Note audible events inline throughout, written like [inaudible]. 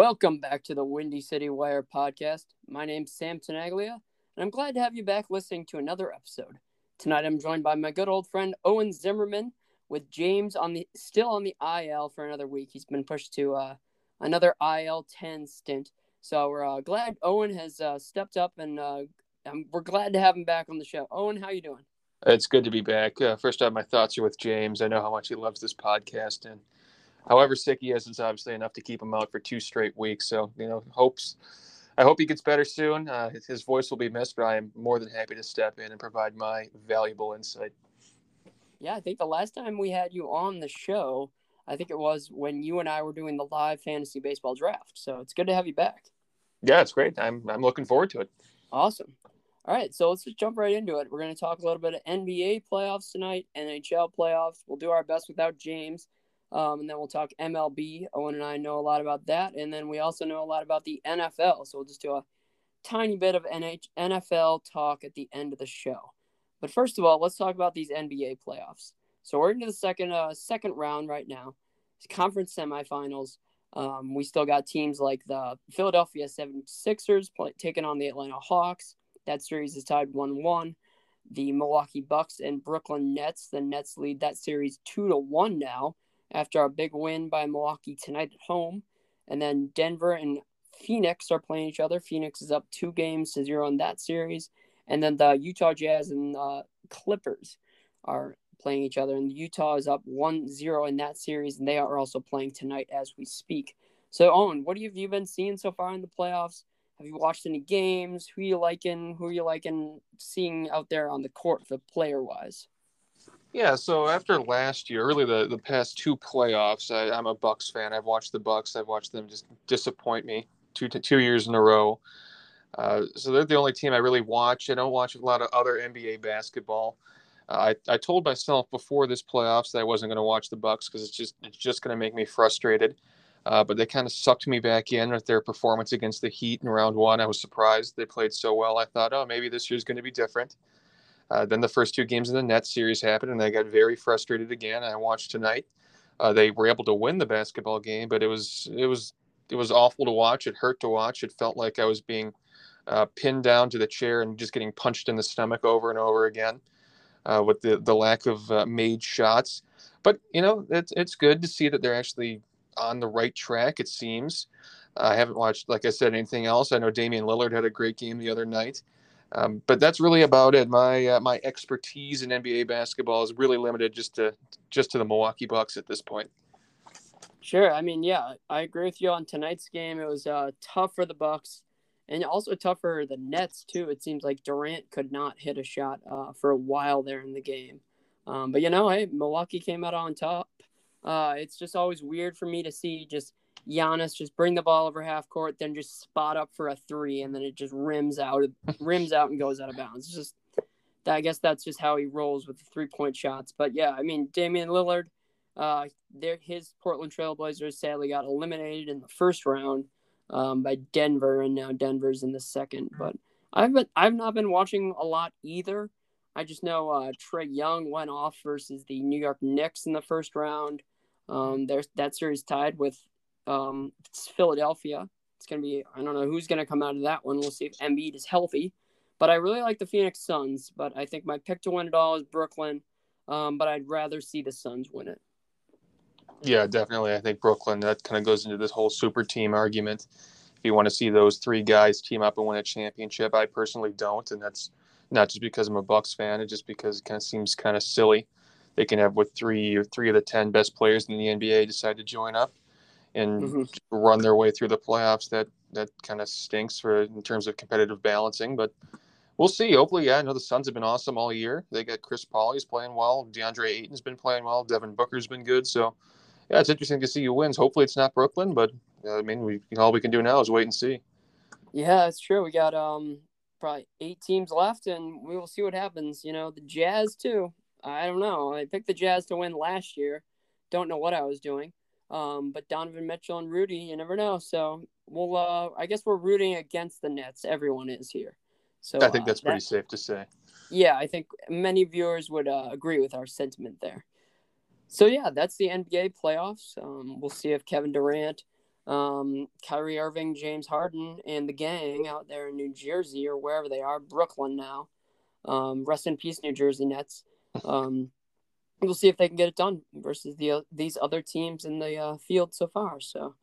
Welcome back to the Windy City Wire podcast. My name's Sam Tenaglia, and I'm glad to have you back listening to another episode. Tonight I'm joined by my good old friend Owen Zimmerman with James on the still on the IL for another week. He's been pushed to uh, another IL 10 stint. So we're uh, glad Owen has uh, stepped up and uh, we're glad to have him back on the show. Owen, how you doing? It's good to be back. Uh, first off, my thoughts are with James. I know how much he loves this podcast, and however sick he is, is obviously enough to keep him out for two straight weeks. So, you know, hopes. I hope he gets better soon. Uh, his voice will be missed, but I am more than happy to step in and provide my valuable insight. Yeah, I think the last time we had you on the show, I think it was when you and I were doing the live fantasy baseball draft. So it's good to have you back. Yeah, it's great. I'm I'm looking forward to it. Awesome. All right, so let's just jump right into it. We're going to talk a little bit of NBA playoffs tonight, NHL playoffs. We'll do our best without James, um, and then we'll talk MLB. Owen and I know a lot about that, and then we also know a lot about the NFL. So we'll just do a tiny bit of NH- NFL talk at the end of the show. But first of all, let's talk about these NBA playoffs. So we're into the second uh, second round right now. It's conference semifinals. Um, we still got teams like the Philadelphia 76ers play, taking on the Atlanta Hawks. That series is tied 1 1. The Milwaukee Bucks and Brooklyn Nets. The Nets lead that series 2 to 1 now after a big win by Milwaukee tonight at home. And then Denver and Phoenix are playing each other. Phoenix is up two games to zero in that series. And then the Utah Jazz and uh, Clippers are playing each other. And Utah is up 1 0 in that series, and they are also playing tonight as we speak. So, Owen, what have you been seeing so far in the playoffs? Have you watched any games? Who are you liking? Who are you liking seeing out there on the court, the player wise? Yeah, so after last year, really the, the past two playoffs, I, am a Bucks fan. I've watched the Bucks. I've watched them just disappoint me two two years in a row. Uh, so they're the only team I really watch. I don't watch a lot of other NBA basketball. I, I told myself before this playoffs that I wasn't going to watch the Bucks because it's just it's just going to make me frustrated. Uh, but they kind of sucked me back in with their performance against the Heat in round one. I was surprised they played so well. I thought, oh, maybe this year's going to be different. Uh, then the first two games in the Nets series happened, and I got very frustrated again. I watched tonight. Uh, they were able to win the basketball game, but it was it was it was awful to watch. It hurt to watch. It felt like I was being uh, pinned down to the chair and just getting punched in the stomach over and over again uh, with the, the lack of uh, made shots. But, you know, it's, it's good to see that they're actually on the right track, it seems. I haven't watched, like I said, anything else. I know Damian Lillard had a great game the other night. Um, but that's really about it. My uh, my expertise in NBA basketball is really limited just to just to the Milwaukee Bucks at this point. Sure. I mean, yeah, I agree with you on tonight's game. It was uh, tough for the Bucks and also tough for the Nets too. It seems like Durant could not hit a shot uh, for a while there in the game. Um, but you know, hey, Milwaukee came out on top. Uh, it's just always weird for me to see just Giannis just bring the ball over half court, then just spot up for a three, and then it just rims out, rims out, and goes out of bounds. It's just, I guess that's just how he rolls with the three point shots. But yeah, I mean, Damian Lillard, uh, his Portland Trailblazers sadly got eliminated in the first round um, by Denver, and now Denver's in the second. But I've been I've not been watching a lot either. I just know uh, Trae Young went off versus the New York Knicks in the first round. Um, there's that series tied with um, it's Philadelphia. It's gonna be I don't know who's gonna come out of that one. We'll see if Embiid is healthy. But I really like the Phoenix Suns. But I think my pick to win it all is Brooklyn. Um, but I'd rather see the Suns win it. Yeah, definitely. I think Brooklyn, that kind of goes into this whole super team argument. If you want to see those three guys team up and win a championship, I personally don't. And that's not just because I'm a Bucks fan, it's just because it kind of seems kind of silly. They can have with three or three of the 10 best players in the NBA decide to join up and mm-hmm. run their way through the playoffs. That that kind of stinks for in terms of competitive balancing, but we'll see. Hopefully, yeah. I know the Suns have been awesome all year. They got Chris Paul, he's playing well. DeAndre Ayton's been playing well. Devin Booker's been good. So yeah, it's interesting to see who wins. Hopefully, it's not Brooklyn, but I mean, we all we can do now is wait and see. Yeah, it's true. We got um probably eight teams left, and we will see what happens. You know, the Jazz too. I don't know. I picked the Jazz to win last year. Don't know what I was doing. Um, but Donovan Mitchell and Rudy, you never know. So we'll. Uh, I guess we're rooting against the Nets. Everyone is here. So I think that's uh, pretty that, safe to say. Yeah, I think many viewers would uh, agree with our sentiment there. So yeah, that's the NBA playoffs. Um, we'll see if Kevin Durant Um, Kyrie Irving, James Harden, and the gang out there in New Jersey or wherever they are, Brooklyn now. Um, rest in peace, New Jersey Nets. Um, we'll see if they can get it done versus the uh, these other teams in the uh, field so far. So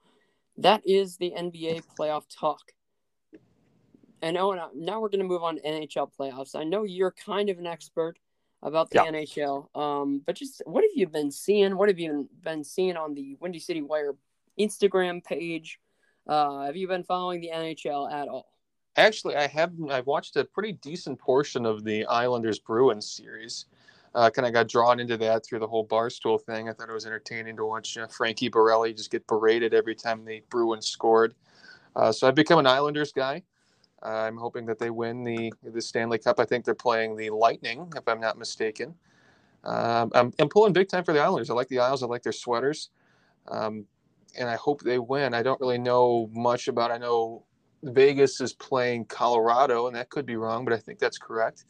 that is the NBA playoff talk. And oh, now we're going to move on to NHL playoffs. I know you're kind of an expert about the yeah. NHL, um, but just what have you been seeing? What have you been seeing on the Windy City Wire Instagram page? Uh, have you been following the NHL at all? Actually, I have. I've watched a pretty decent portion of the Islanders Bruins series. Uh, kind of got drawn into that through the whole barstool thing. I thought it was entertaining to watch uh, Frankie Borrelli just get berated every time the Bruins scored. Uh, so I've become an Islanders guy. I'm hoping that they win the the Stanley Cup. I think they're playing the Lightning, if I'm not mistaken. Um, I'm, I'm, pulling big time for the Islanders. I like the Isles. I like their sweaters, um, and I hope they win. I don't really know much about. I know Vegas is playing Colorado, and that could be wrong, but I think that's correct.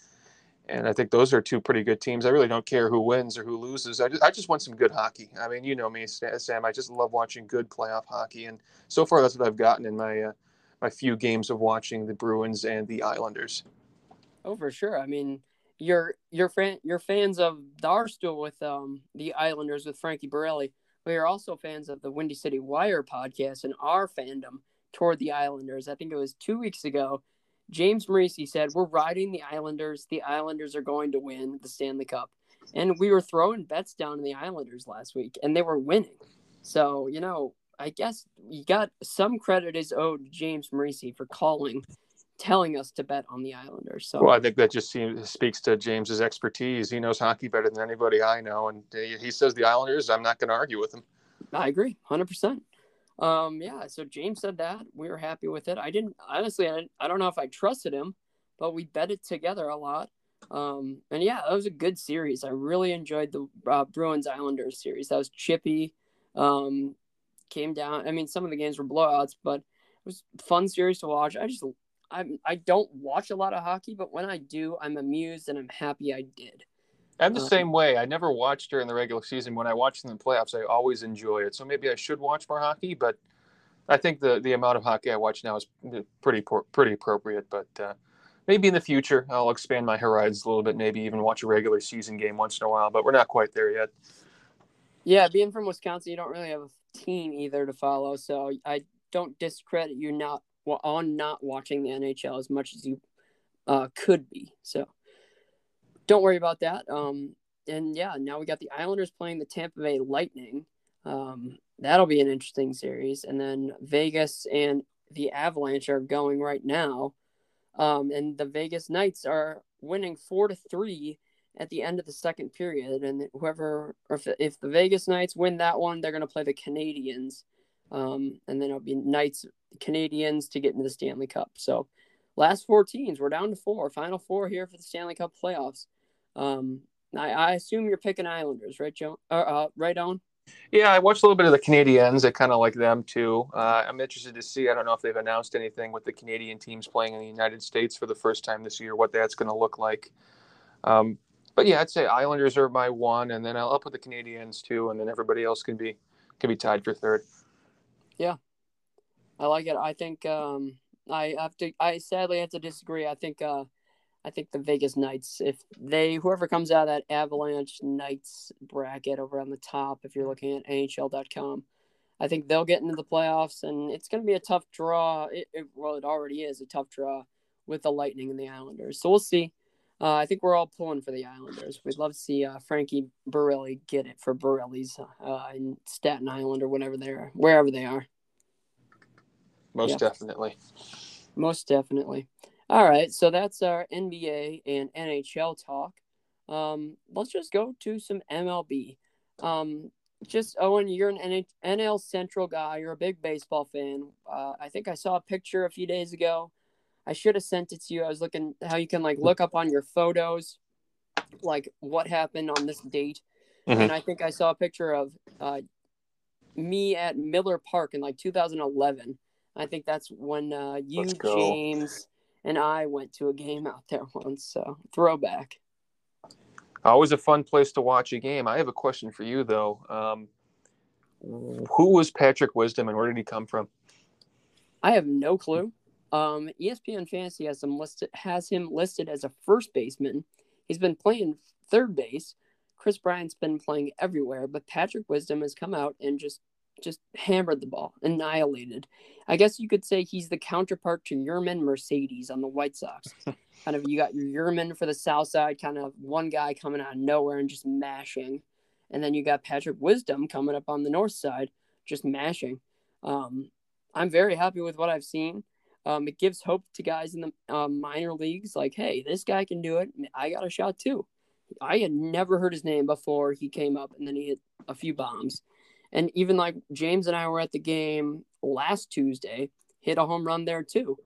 And I think those are two pretty good teams. I really don't care who wins or who loses. I just, I just want some good hockey. I mean, you know me, Sam. I just love watching good playoff hockey, and so far that's what I've gotten in my uh, my few games of watching the Bruins and the Islanders. Oh, for sure. I mean, you're you're fan you're fans of Barstool with um the Islanders with Frankie Borrelli. We are also fans of the Windy City Wire podcast and our fandom toward the Islanders. I think it was two weeks ago. James Marisi said, We're riding the Islanders. The Islanders are going to win the Stanley Cup. And we were throwing bets down on the Islanders last week, and they were winning. So, you know, I guess you got some credit is owed to James Marisi for calling, telling us to bet on the Islanders. So well, I think that just seems, speaks to James's expertise. He knows hockey better than anybody I know, and he says the Islanders. I'm not going to argue with him. I agree, hundred percent. Um, yeah. So James said that we were happy with it. I didn't honestly. I, I don't know if I trusted him, but we bet it together a lot. Um, and yeah, that was a good series. I really enjoyed the uh, Bruins Islanders series. That was chippy. Um, came down. I mean, some of the games were blowouts, but it was fun series to watch. I just I I don't watch a lot of hockey, but when I do, I'm amused and I'm happy I did. I'm the um, same way. I never watch during the regular season. When I watch in the playoffs, I always enjoy it. So maybe I should watch more hockey, but I think the the amount of hockey I watch now is pretty pretty appropriate. But uh, maybe in the future I'll expand my horizons a little bit. Maybe even watch a regular season game once in a while. But we're not quite there yet. Yeah, being from Wisconsin, you don't really have a team either to follow. So I don't discredit you not on not watching the NHL as much as you uh, could be. So don't worry about that. Um, and yeah, now we got the Islanders playing the Tampa Bay Lightning. Um, that'll be an interesting series. And then Vegas and the Avalanche are going right now. Um, and the Vegas Knights are winning four to three at the end of the second period, and whoever, or if, if the Vegas Knights win that one, they're going to play the Canadiens. um, and then it'll be Knights Canadiens to get into the Stanley Cup. So, last four teams, we're down to four, final four here for the Stanley Cup playoffs. Um, I, I assume you're picking Islanders, right, Joe? Uh, uh, right on. Yeah, I watched a little bit of the Canadiens. I kind of like them too. Uh, I'm interested to see. I don't know if they've announced anything with the Canadian teams playing in the United States for the first time this year. What that's going to look like. Um, but yeah, I'd say Islanders are my one, and then I'll up with the Canadiens too, and then everybody else can be can be tied for third. Yeah, I like it. I think um, I have to. I sadly have to disagree. I think uh, I think the Vegas Knights, if they whoever comes out of that Avalanche Knights bracket over on the top, if you're looking at NHL.com, I think they'll get into the playoffs, and it's going to be a tough draw. It, it, well, it already is a tough draw with the Lightning and the Islanders. So we'll see. Uh, I think we're all pulling for the Islanders. We'd love to see uh, Frankie Borrelli get it for Borrelli's uh, in Staten Island or whatever they are, wherever they are. Most yeah. definitely. Most definitely. All right, so that's our NBA and NHL talk. Um, let's just go to some MLB. Um, just Owen, you're an NL Central guy. You're a big baseball fan. Uh, I think I saw a picture a few days ago I should have sent it to you. I was looking how you can like look up on your photos, like what happened on this date. Mm-hmm. And I think I saw a picture of uh, me at Miller Park in like 2011. I think that's when uh, you, James, and I went to a game out there [laughs] once. So throwback. Always a fun place to watch a game. I have a question for you though. Um, Who was Patrick Wisdom and where did he come from? I have no clue. Um, ESPN Fantasy has him listed has him listed as a first baseman. He's been playing third base. Kris Bryant's been playing everywhere, but Patrick Wisdom has come out and just just hammered the ball, annihilated. I guess you could say he's the counterpart to Yermin Mercedes on the White Sox. [laughs] kind of you got your Yermin for the South Side, kind of one guy coming out of nowhere and just mashing, and then you got Patrick Wisdom coming up on the North Side, just mashing. Um, I'm very happy with what I've seen. Um, it gives hope to guys in the uh, minor leagues, like, hey, this guy can do it. I got a shot too. I had never heard his name before he came up, and then he hit a few bombs. And even like James and I were at the game last Tuesday, hit a home run there too.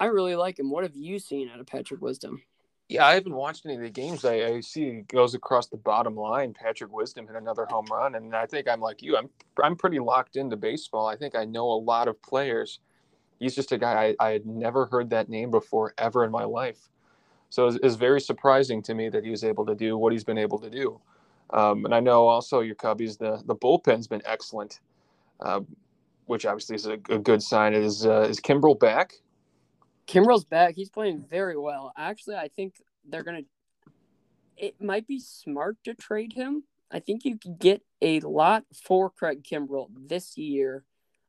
I really like him. What have you seen out of Patrick Wisdom? Yeah, I haven't watched any of the games. I, I see he goes across the bottom line. Patrick Wisdom hit another home run, and I think I'm like you. I'm I'm pretty locked into baseball. I think I know a lot of players. He's just a guy I, I had never heard that name before ever in my life. So it's, it's very surprising to me that he was able to do what he's been able to do. Um, and I know also your Cubbies, the the bullpen's been excellent, uh, which obviously is a, a good sign. Is uh, is Kimbrel back? Kimbrel's back. He's playing very well. Actually, I think they're gonna. It might be smart to trade him. I think you could get a lot for Craig Kimbrel this year,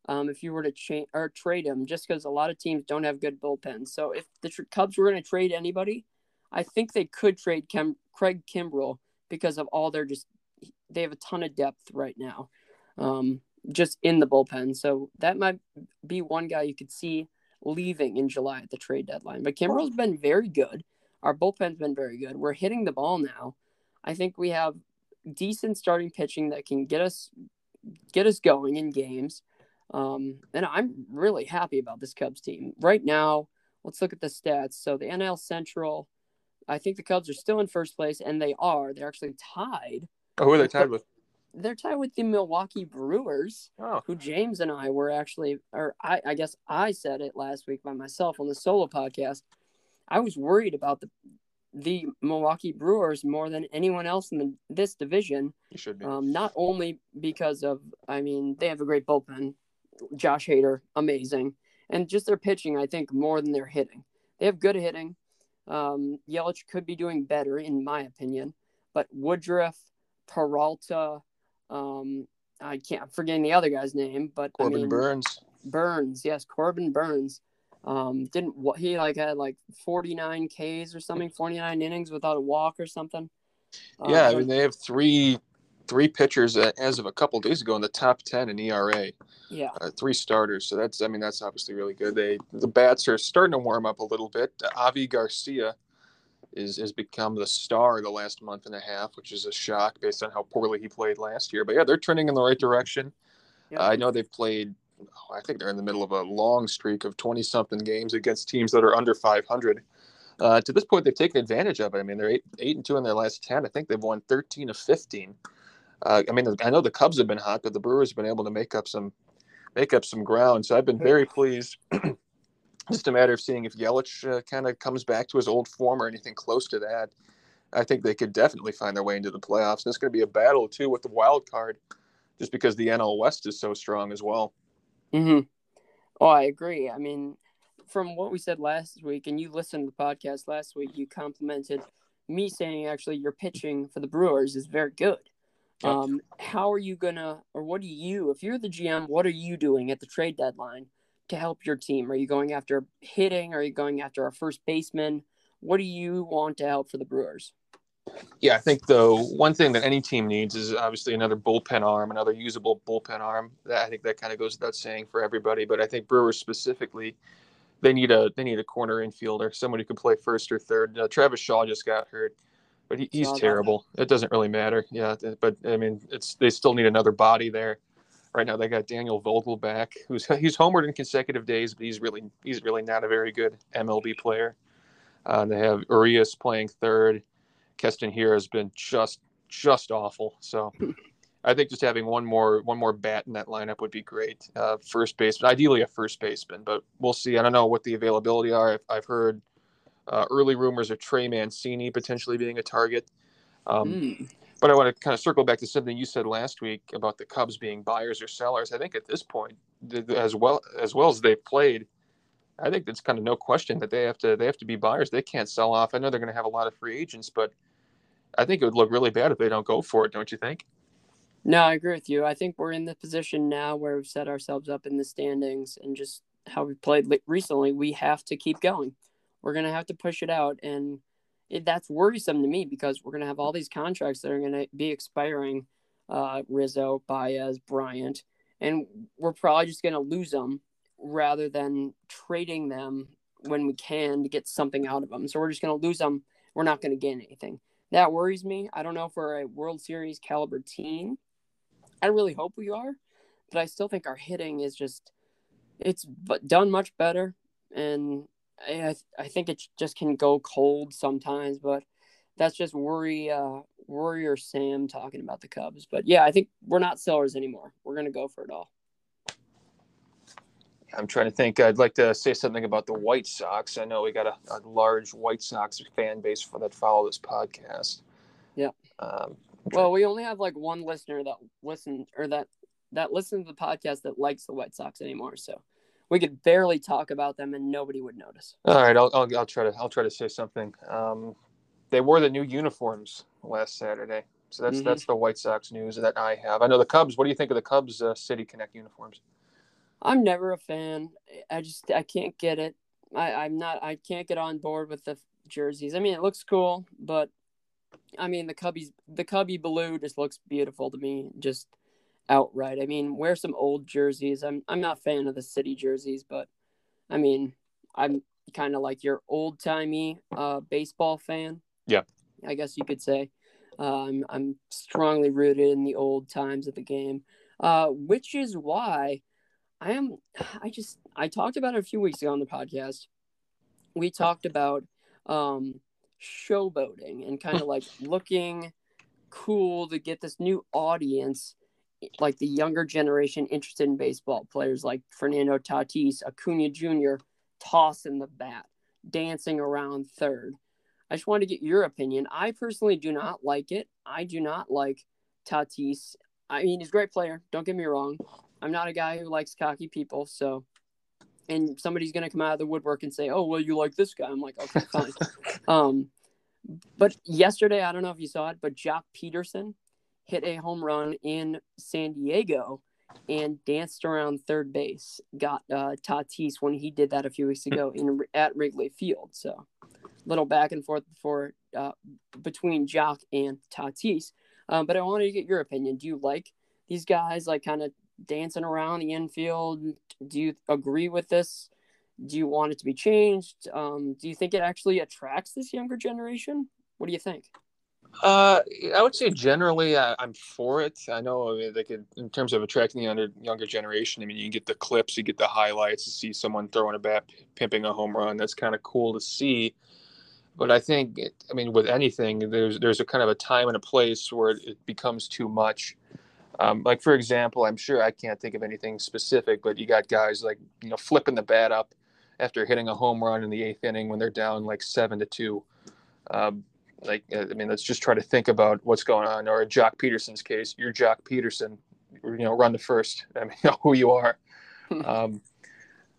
um, if you were to change or trade him, just because a lot of teams don't have good bullpens. So if the Cubs were going to trade anybody, I think they could trade Craig Kimbrel because of all their just they have a ton of depth right now, um, just in the bullpen. So that might be one guy you could see leaving in July at the trade deadline. But Kimbrel's been very good. Our bullpen's been very good. We're hitting the ball now. I think we have decent starting pitching that can get us get us going in games. Um, and I'm really happy about this Cubs team right now. Let's look at the stats. So the NL Central I think the Cubs are still in first place, and they are. They're actually tied. Oh, who are they tied with? They're tied with the Milwaukee Brewers, oh. who James and I were actually, or I, I guess I said it last week by myself on the solo podcast. I was worried about the the Milwaukee Brewers more than anyone else in the, this division. You should be. Um, not only because of, I mean, they have a great bullpen. Josh Hader, amazing, and just their pitching. I think more than their hitting. They have good hitting. Um, Yelich could be doing better, in my opinion, but Woodruff, Peralta, um, I can't I'm forgetting the other guy's name, but Corbin I mean, Burnes. Burnes, yes, Corbin Burnes. Um, didn't what he like had like 49 Ks or something, 49 innings without a walk or something. Yeah, um, I mean they have three three pitchers as of a couple of days ago in the top 10 in ERA. Yeah. Uh, three starters. So that's, I mean, that's obviously really good. They, the bats are starting to warm up a little bit. Uh, Avi Garcia is, has become the star the last month and a half, which is a shock based on how poorly he played last year. But yeah, they're trending in the right direction. Yeah. Uh, I know they've played, oh, I think they're in the middle of a long streak of 20 something games against teams that are under 500. Uh, to this point, they've taken advantage of it. I mean, they're eight, eight and two in their last 10. I think they've won 13 of 15. Uh, I mean, I know the Cubs have been hot, but the Brewers have been able to make up some make up some ground. So I've been very pleased. [clears throat] Just a matter of seeing if Yelich uh, kind of comes back to his old form or anything close to that. I think they could definitely find their way into the playoffs. And it's going to be a battle too with the wild card, just because the NL West is so strong as well. Hmm. Oh, I agree. I mean, from what we said last week, and you listened to the podcast last week, you complimented me saying actually your pitching for the Brewers is very good. Um, how are you gonna, or what do you, if you're the GM, what are you doing at the trade deadline to help your team? Are you going after hitting? Are you going after a first baseman? What do you want to help for the Brewers? Yeah, I think the one thing that any team needs is obviously another bullpen arm, another usable bullpen arm. That, I think that kind of goes without saying for everybody, but I think Brewers specifically, they need a they need a corner infielder, someone who can play first or third. Uh, Travis Shaw just got hurt but he, he's terrible. It doesn't really matter. Yeah, but I mean, it's they still need another body there. Right now, they got Daniel Vogelbach, who's he's homered in consecutive days, but he's really he's really not a very good MLB player. Uh, they have Urias playing third. Keston Hiura has been just just awful. So. [laughs] I think just having one more one more bat in that lineup would be great. Uh, first baseman, ideally a first baseman, but we'll see. I don't know what the availability are. I've, I've heard uh, early rumors of Trey Mancini potentially being a target. Um, mm. But I want to kind of circle back to something you said last week about the Cubs being buyers or sellers. I think at this point, as well as well as they've played, I think it's kind of no question that they have to they have to be buyers. They can't sell off. I know they're going to have a lot of free agents, but I think it would look really bad if they don't go for it. Don't you think? No, I agree with you. I think we're in the position now where we've set ourselves up in the standings and just how we played recently. We have to keep going. We're going to have to push it out, and it, that's worrisome to me because we're going to have all these contracts that are going to be expiring. Uh, Rizzo, Baez, Bryant, and we're probably just going to lose them rather than trading them when we can to get something out of them. So we're just going to lose them. We're not going to gain anything. That worries me. I don't know if we're a World Series caliber team. I really hope we are, but I still think our hitting is just it's done much better, and I I think it just can go cold sometimes, but that's just worry uh worrier Sam talking about the Cubs. But yeah, I think we're not sellers anymore. We're gonna go for it all. I'm trying to think. I'd like to say something about the White Sox. I know we got a, a large White Sox fan base for that follow this podcast. Yeah. Um, well, we only have like one listener that listen or that that listens to the podcast that likes the White Sox anymore. So we could barely talk about them and nobody would notice. All right, I'll, I'll, I'll try to I'll try to say something. Um, they wore the new uniforms last Saturday, so that's mm-hmm. that's the White Sox news that I have. I know the Cubs. What do you think of the Cubs uh, City Connect uniforms? I'm never a fan. I just I can't get it. I I'm not. I can't get on board with the jerseys. I mean, it looks cool, but I mean the Cubbies the Cubby blue just looks beautiful to me. Just outright. I mean, wear some old jerseys. I'm I'm not a fan of the city jerseys, but I mean, I'm kind of like your old timey uh, baseball fan. Yeah, I guess you could say. I'm I'm strongly rooted in the old times of the game, uh, which is why I am. I just I talked about it a few weeks ago on the podcast. We talked about um, showboating and kind of like looking cool to get this new audience like the younger generation interested in baseball players like Fernando Tatis, Acuna Jr., tossing the bat, dancing around third. I just wanted to get your opinion. I personally do not like it. I do not like Tatis. I mean, he's a great player. Don't get me wrong. I'm not a guy who likes cocky people. So, and somebody's going to come out of the woodwork and say, oh, well, you like this guy. I'm like, okay, fine. [laughs] um, but yesterday, I don't know if you saw it, but Joc Pederson hit a home run in San Diego and danced around third base. Got uh, Tatis when he did that a few weeks ago in at Wrigley Field. So little back and forth before uh, between Joc and Tatis. Um, but I wanted to get your opinion. Do you like these guys like kind of dancing around the infield? Do you agree with this? Do you want it to be changed? Um, do you think it actually attracts this younger generation? What do you think? Uh, I would say generally I, am for it. I know I mean, like in terms of attracting the younger younger generation. I mean, you get the clips, you get the highlights, to see someone throwing a bat, pimping a home run. That's kind of cool to see. But I think, I mean, with anything, there's there's a kind of a time and a place where it, it becomes too much. Um, like for example, I'm sure I can't think of anything specific, but you got guys like you know flipping the bat up after hitting a home run in the eighth inning when they're down like seven to two. Um, like, uh, I mean, let's just try to think about what's going on. Or Joc Pederson's case, you're Joc Pederson, You know, run the first. [laughs] I mean, know who you are. um,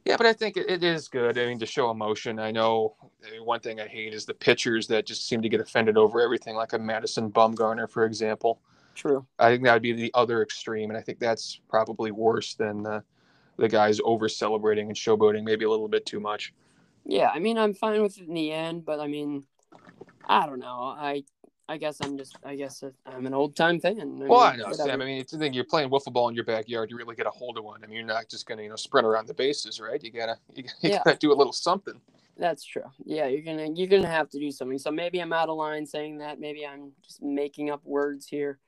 yeah, but I think it, it is good. I mean, to show emotion. I know one thing I hate is the pitchers that just seem to get offended over everything, like a Madison Bumgarner, for example. True. I think that would be the other extreme, and I think that's probably worse than the the guys over celebrating and showboating maybe a little bit too much. Yeah, I mean, I'm fine with it in the end, but I mean, I don't know. I I guess I'm just I guess I'm an old time fan. I mean, well, I know, whatever. Sam. I mean, it's the thing. You're playing wiffle ball in your backyard. You really get a hold of one. I mean, you're not just gonna you know sprint around the bases, right? You gotta you, you yeah. gotta do a little something. That's true. Yeah, you're gonna you're gonna have to do something. So maybe I'm out of line saying that. Maybe I'm just making up words here.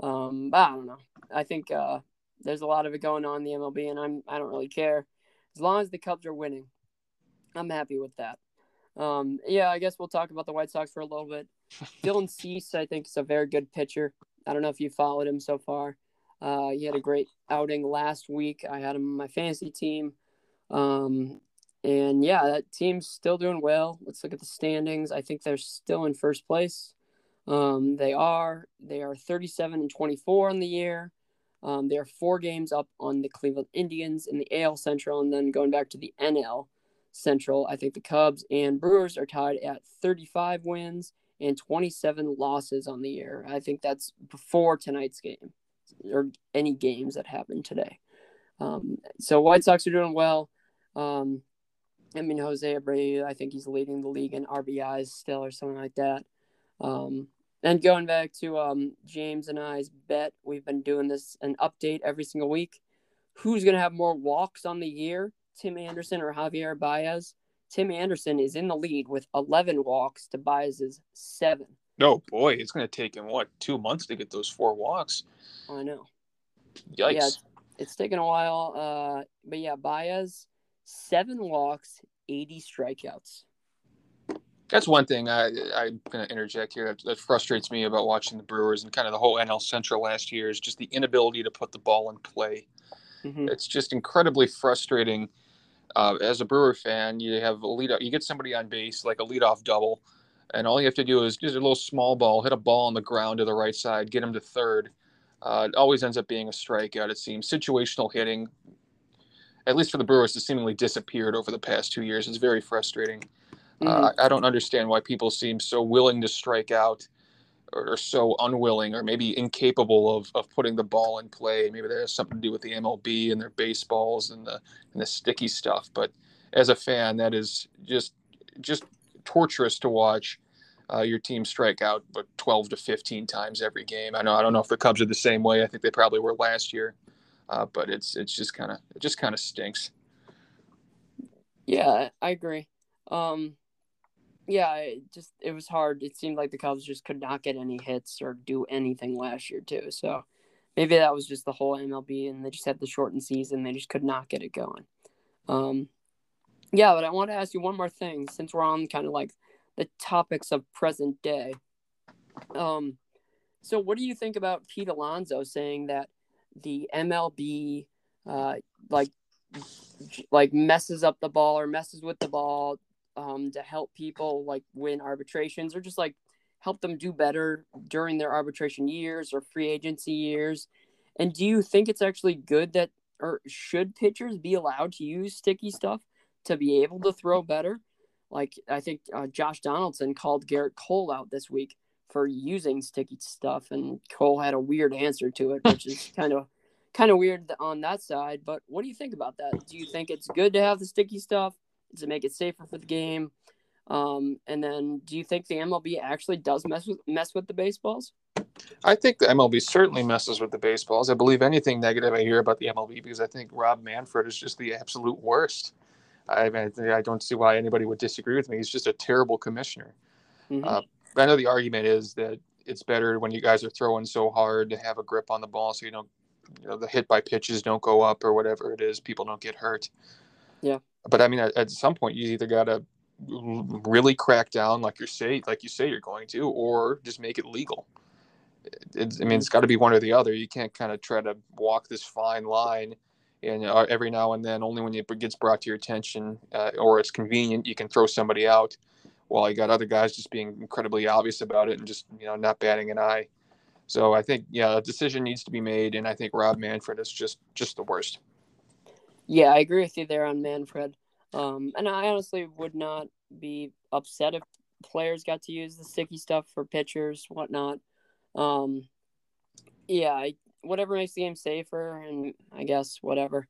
Um, but I don't know. I think uh, there's a lot of it going on in the MLB, and I'm I don't really care as long as the Cubs are winning. I'm happy with that. Um, yeah, I guess we'll talk about the White Sox for a little bit. [laughs] Dylan Cease, I think, is a very good pitcher. I don't know if you followed him so far. Uh, he had a great outing last week. I had him on my fantasy team. Um, and yeah, that team's still doing well. Let's look at the standings. I think they're still in first place. Um, they are they are 37 and 24 on the year. Um, they are four games up on the Cleveland Indians in the AL Central, and then going back to the NL Central, I think the Cubs and Brewers are tied at 35 wins and 27 losses on the year. I think that's before tonight's game or any games that happened today. Um, so White Sox are doing well. Um, I mean, Jose Abreu, I think he's leading the league in RBIs still or something like that. Um, and going back to um, James and I's bet, we've been doing this an update every single week. Who's going to have more walks on the year, Tim Anderson or Javier Baez? Tim Anderson is in the lead with 11 walks to Baez's seven. No, boy, it's going to take him, what, two months to get those four walks? I know. Yikes. Yeah, it's, it's taken a while. Uh, but yeah, Baez, seven walks, 80 strikeouts. That's one thing I, I'm going to interject here that, that, frustrates me about watching the Brewers and kind of the whole NL Central last year is just the inability to put the ball in play. Mm-hmm. It's just incredibly frustrating. Uh, as a Brewer fan, you have a lead, you get somebody on base like a leadoff double, and all you have to do is just a little small ball, hit a ball on the ground to the right side, get him to third. Uh, it always ends up being a strikeout. It seems situational hitting, at least for the Brewers, has seemingly disappeared over the past two years. It's very frustrating. Mm-hmm. Uh, I don't understand why people seem so willing to strike out or, so unwilling or maybe incapable of, of putting the ball in play. Maybe that has something to do with the MLB and their baseballs and the and the sticky stuff. But as a fan, that is just just torturous to watch uh, your team strike out but 12 to 15 times every game. I know I don't know if the Cubs are the same way. I think they probably were last year, uh, but it's it's just kind of it just kind of stinks. Yeah, I agree. Um, yeah, it just it was hard. It seemed like the Cubs just could not get any hits or do anything last year too. So maybe that was just the whole MLB, and they just had the shortened season. They just could not get it going. Um, yeah, but I want to ask you one more thing since we're on kind of like the topics of present day. Um, so what do you think about Pete Alonso saying that the MLB, uh, like, like messes up the ball or messes with the ball um, to help people like win arbitrations or just like help them do better during their arbitration years or free agency years? And do you think it's actually good that or should pitchers be allowed to use sticky stuff to be able to throw better? Like I think uh, Josh Donaldson called Gerrit Cole out this week for using sticky stuff, and Cole had a weird answer to it, which is kind of kind of weird on that side. But what do you think about that? Do you think it's good to have the sticky stuff? To make it safer for the game? Um, and then, do you think the MLB actually does mess with mess with the baseballs? I think the MLB certainly messes with the baseballs. I believe anything negative I hear about the MLB because I think Rob Manfred is just the absolute worst. I mean, I don't see why anybody would disagree with me. He's just a terrible commissioner. Mm-hmm. Uh, I know the argument is that it's better when you guys are throwing so hard to have a grip on the ball so you don't, you know, the hit by pitches don't go up or whatever it is. People don't get hurt. Yeah but I mean, at, at some point, you either got to really crack down, like you say, like you say you're going to, or just make it legal. I mean, it's got to be one or the other. You can't kind of try to walk this fine line, and uh, every now and then, only when it gets brought to your attention uh, or it's convenient, you can throw somebody out. While you got other guys just being incredibly obvious about it and just you know not batting an eye. So I think yeah, a decision needs to be made, and I think Rob Manfred is just just the worst. Yeah, I agree with you there on Manfred. Um, and I honestly would not be upset if players got to use the sticky stuff for pitchers, whatnot. Um, yeah, I, whatever makes the game safer, and I guess whatever.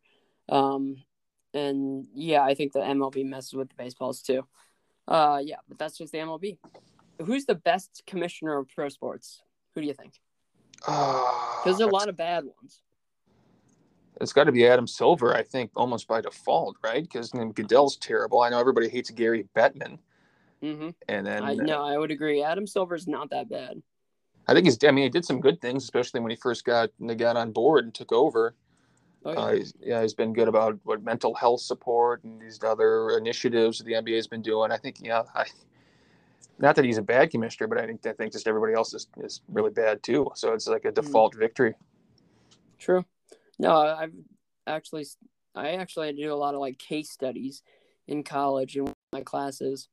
Um, and yeah, I think the MLB messes with the baseballs too. Uh, yeah, but that's just the MLB. Who's the best commissioner of pro sports? Who do you think? Because uh, there's a lot of bad ones it's got to be Adam Silver, I think, almost by default, right? Because Goodell's terrible. I know everybody hates Gary Bettman. Mm-hmm. And then I no, I would agree. Adam Silver's not that bad. I think he's. I mean, he did some good things, especially when he first got got on board and took over. Oh, yeah. Uh, he's, yeah, he's been good about what mental health support and these other initiatives the NBA has been doing. I think, yeah, I, not that he's a bad commissioner, but I think I think just everybody else is, is really bad too. So it's like a mm-hmm. default mm-hmm. victory. True. No, I've actually I actually do a lot of like case studies in college in my classes,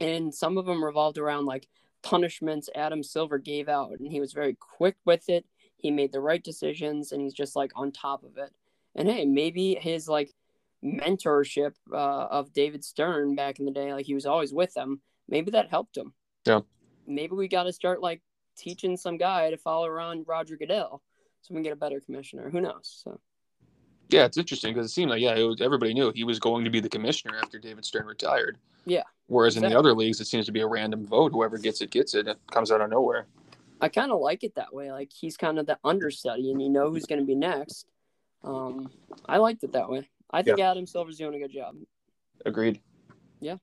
and some of them revolved around like punishments Adam Silver gave out, and he was very quick with it. He made the right decisions, and he's just like on top of it. And hey, maybe his like mentorship uh, of David Stern back in the day, like he was always with them, maybe that helped him. Yeah. Maybe we got to start like teaching some guy to follow around Roger Goodell so we can get a better commissioner. Who knows? So. Yeah, it's interesting because it seemed like yeah, was, everybody knew he was going to be the commissioner after David Stern retired. Yeah. Whereas exactly. in the other leagues, it seems to be a random vote. Whoever gets it gets it. It comes out of nowhere. I kind of like it that way. Like he's kind of the understudy, and you know who's going to be next. Um, I liked it that way. I think yeah. Adam Silver's doing a good job. Agreed. Yeah.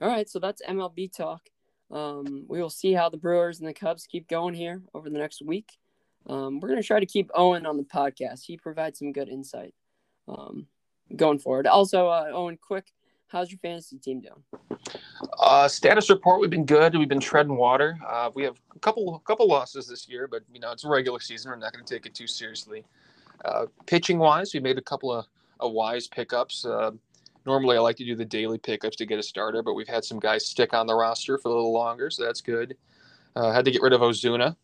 All right, so that's MLB talk. Um, we will see how the Brewers and the Cubs keep going here over the next week. Um, we're going to try to keep Owen on the podcast. He provides some good insight um, going forward. Also, uh, Owen, quick, how's your fantasy team doing? Uh, status report: We've been good. We've been treading water. Uh, we have a couple, couple losses this year, but you know it's a regular season. We're not going to take it too seriously. Uh, pitching wise, we made a couple of, of wise pickups. Uh, normally, I like to do the daily pickups to get a starter, but we've had some guys stick on the roster for a little longer, so that's good. Uh, had to get rid of Ozuna.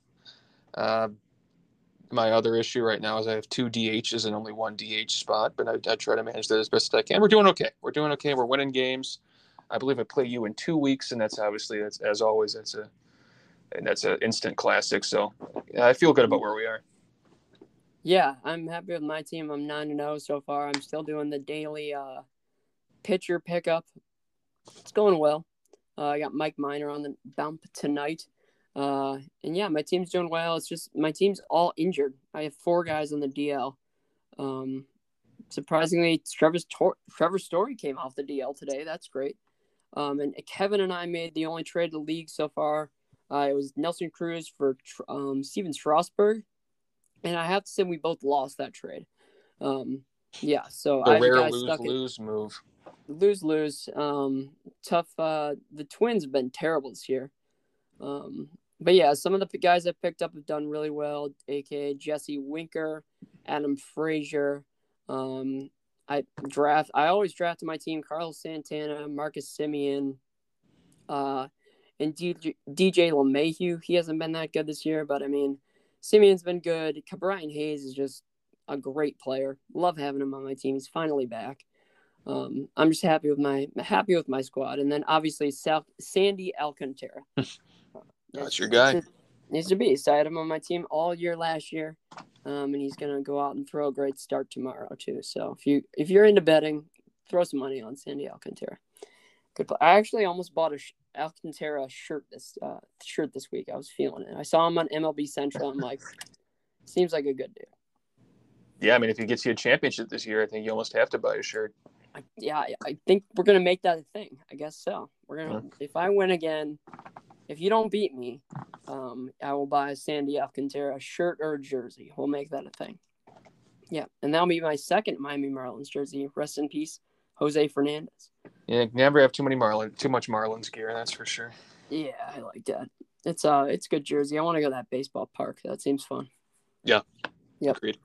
My other issue right now is I have two DHs and only one DH spot, but I, I, try to manage that as best as I can. We're doing okay. We're doing okay. We're winning games. I believe I play you in two weeks, and that's obviously that's as always that's a and that's an instant classic. So yeah, I feel good about where we are. Yeah, I'm happy with my team. I'm nine and zero oh so far. I'm still doing the daily uh, pitcher pickup. It's going well. Uh, I got Mike Minor on the bump tonight. Uh, and yeah, my team's doing well. It's just my team's all injured. I have four guys on the DL. Um, surprisingly, Trevor's Tor- Trevor Story came off the DL today. That's great. Um, and Kevin and I made the only trade the league so far. Uh, it was Nelson Cruz for um, Stephen Strasburg. And I have to say, we both lost that trade. Um, yeah, so a I rare lose lose move. Lose lose. Um, tough. Uh, the Twins have been terrible this year. Um, but yeah, some of the guys I picked up have done really well, aka Jesse Winker, Adam Frazier. Um, I draft. I always draft my team: Carlos Santana, Marcus Semien, uh, and DJ, DJ LeMahieu. He hasn't been that good this year, but I mean, Semien's been good. Brian Hayes is just a great player. Love having him on my team. He's finally back. Um, I'm just happy with my happy with my squad, and then obviously South, Sandy Alcantara. [laughs] That's your guy. Needs to be. So I had him on my team all year last year, um, and he's gonna go out and throw a great start tomorrow too. So if you if you're into betting, throw some money on Sandy Alcantara. Good play. I actually almost bought a Alcantara shirt this uh, shirt this week. I was feeling it. I saw him on MLB Central. I'm like, seems like a good deal. Yeah, I mean, if he gets you a championship this year, I think you almost have to buy a shirt. I, yeah, I think we're gonna make that a thing. I guess so. We're gonna. Yeah. If I win again, if you don't beat me, um, I will buy a Sandy Alcantara shirt or jersey. We'll make that a thing. Yeah, and that'll be my second Miami Marlins jersey. Rest in peace, Jose Fernandez. Yeah, never have too many Marlin, too much Marlins gear. That's for sure. Yeah, I like that. It's uh, it's good jersey. I want to go to that baseball park. That seems fun. Yeah. Yep. Agreed.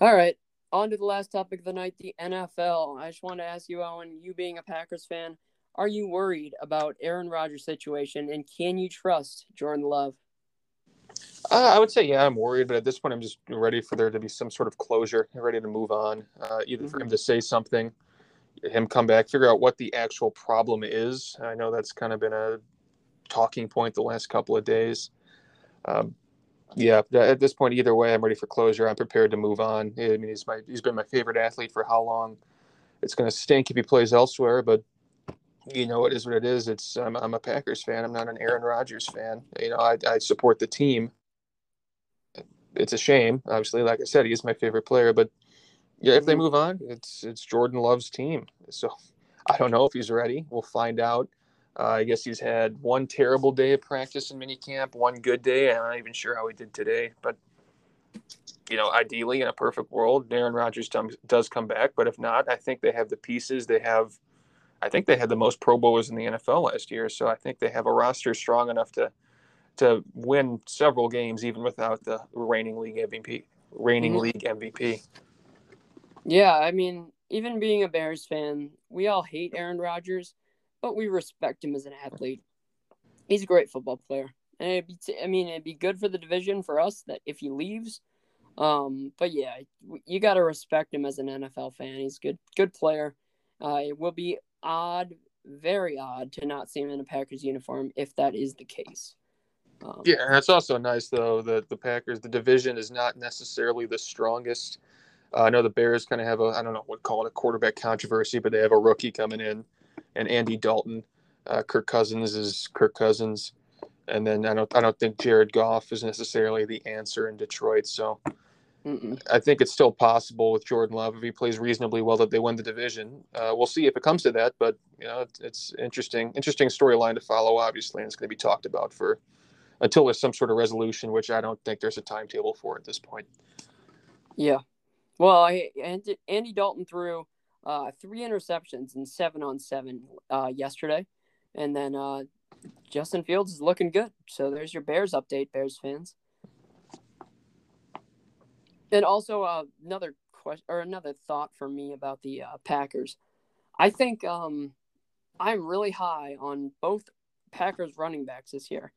All right. On to the last topic of the night, the NFL. I just want to ask you, Owen, you being a Packers fan, are you worried about Aaron Rodgers' situation, and can you trust Jordan Love? Uh, I would say, yeah, I'm worried, but at this point, I'm just ready for there to be some sort of closure, ready to move on. Uh, either mm-hmm. for him to say something, him come back, figure out what the actual problem is. I know that's kind of been a talking point the last couple of days. Um, yeah, at this point, either way, I'm ready for closure. I'm prepared to move on. I mean, he's my he's been my favorite athlete for how long? It's going to stink if he plays elsewhere, but you know, it is what it is. It's I'm, I'm a Packers fan. I'm not an Aaron Rodgers fan. You know, I, I support the team. It's a shame, obviously. Like I said, he is my favorite player. But yeah, if they mm-hmm. move on, it's it's Jordan Love's team. So I don't know if he's ready. We'll find out. Uh, I guess he's had one terrible day of practice in minicamp, one good day. I'm not even sure how he did today, but you know, ideally in a perfect world, Aaron Rodgers does come back. But if not, I think they have the pieces. They have I think they had the most Pro Bowlers in the NFL last year, so I think they have a roster strong enough to to win several games even without the reigning league MVP. Reigning mm-hmm. league MVP. Yeah, I mean, even being a Bears fan, we all hate Aaron Rodgers, but we respect him as an athlete. he's a great football player. And it'd be, t- I mean, it'd be good for the division for us that if he leaves. Um, but yeah, you got to respect him as an NFL fan. He's good, good player. Uh, it will be odd, very odd, to not see him in a Packers uniform if that is the case. Um, yeah, and it's also nice though that the Packers, the division is not necessarily the strongest. Uh, I know the Bears kind of have a, I don't know what call it a quarterback controversy, but they have a rookie coming in, and Andy Dalton. Uh, Kirk Cousins is Kirk Cousins, and then I don't I don't think Jared Goff is necessarily the answer in Detroit. So Mm-mm. I think it's still possible with Jordan Love if he plays reasonably well that they win the division. Uh, we'll see if it comes to that, but you know it's, it's interesting interesting storyline to follow. Obviously, and it's going to be talked about for until there's some sort of resolution, which I don't think there's a timetable for at this point. Yeah, well, I, Andy Dalton threw uh, three interceptions and seven on seven uh, yesterday. And then uh, Justin Fields is looking good. So there's your Bears update, Bears fans. And also uh, another question or another thought for me about the uh, Packers. I think um, I'm really high on both Packers running backs this year.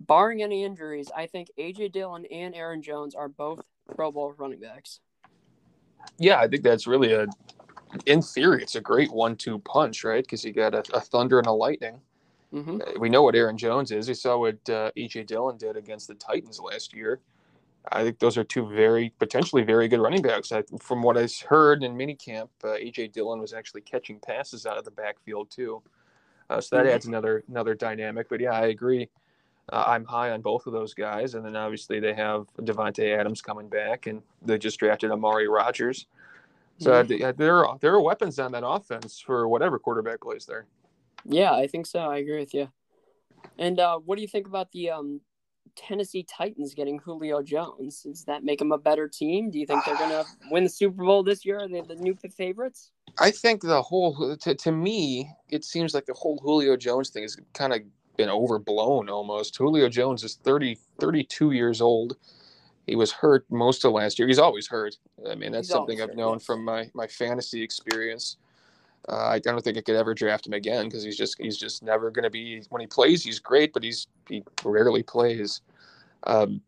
Barring any injuries, I think AJ Dillon and Aaron Jones are both Pro Bowl running backs. Yeah, I think that's really a in theory, it's a great one-two punch, right? Because you got a, a, thunder and a lightning. Mm-hmm. We know what Aaron Jones is. We saw what uh, AJ Dillon did against the Titans last year. I think those are two very potentially very good running backs. I, from what I've heard in minicamp, uh, AJ Dillon was actually catching passes out of the backfield too. Uh, so that mm-hmm. adds another another dynamic. But yeah, I agree. Uh, I'm high on both of those guys, and then obviously they have Davante Adams coming back, and they just drafted Amari Rodgers. So mm-hmm. there are there are weapons on that offense for whatever quarterback plays there. Yeah, I think so. I agree with you. And uh, what do you think about the um, Tennessee Titans getting Julio Jones? Does that make them a better team? Do you think they're gonna [sighs] win the Super Bowl this year? Are they the new favorites? I think the whole to, to me, it seems like the whole Julio Jones thing has kind of been overblown almost. Julio Jones is 30, 32 years old he was hurt most of last year. He's always hurt. I mean, that's He's something I've hurt, known yes. from my my fantasy experience. Uh, I don't think I could ever draft him again because he's just he's just never going to be when he plays. He's great, but he's he rarely plays. Um,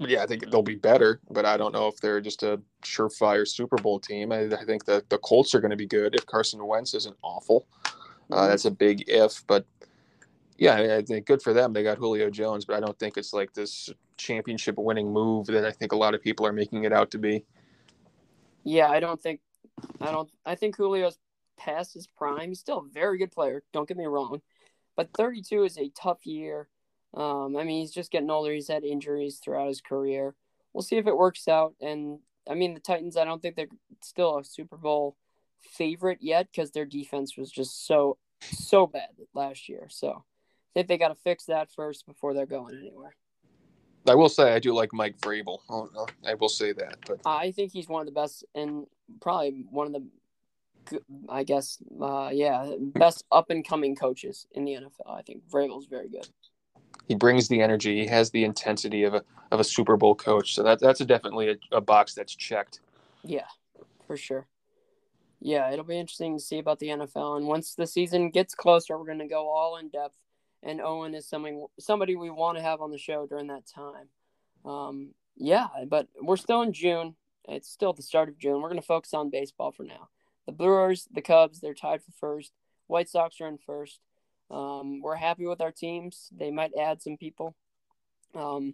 yeah, I think they'll be better, but I don't know if they're just a surefire Super Bowl team. I, I think the the Colts are going to be good if Carson Wentz isn't awful. Uh, mm-hmm. that's a big if, but yeah, I think good for them. They got Julio Jones, but I don't think it's like this championship winning move that I think a lot of people are making it out to be. Yeah, I don't think I don't I think Julio's past his prime. He's still a very good player, don't get me wrong. But 32 is a tough year. Um, I mean, he's just getting older. He's had injuries throughout his career. We'll see if it works out. And I mean, the Titans, I don't think they're still a Super Bowl favorite yet because their defense was just so, so bad last year. So I think they got to fix that first before they're going anywhere. I will say I do like Mike Vrabel. I will say that, but I think he's one of the best and probably one of the, I guess, uh, yeah, best up and coming coaches in the NFL. I think Vrabel's very good. He brings the energy. He has the intensity of a of a Super Bowl coach. So that that's a definitely a, a box that's checked. Yeah, for sure. Yeah, it'll be interesting to see about the NFL. And once the season gets closer, we're going to go all in depth and Owen is something somebody we want to have on the show during that time. Um, yeah, but we're still in June. It's still the start of June. We're going to focus on baseball for now. The Brewers, the Cubs, they're tied for first. White Sox are in first. Um, we're happy with our teams. They might add some people. Um,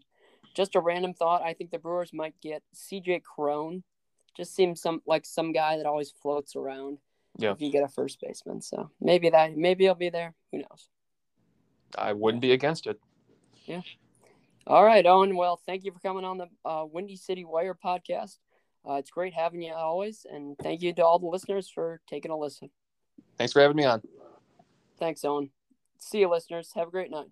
just a random thought. I think the Brewers might get CJ Cron. Just seems some like some guy that always floats around. Yeah. If you get a first baseman, so maybe that maybe he'll be there. Who knows? I wouldn't be against it. Yeah. All right, Owen. Well, thank you for coming on the uh, Windy City Wire podcast. Uh, it's great having you always, and thank you to all the listeners for taking a listen. Thanks for having me on. Thanks, Owen. See you, listeners. Have a great night.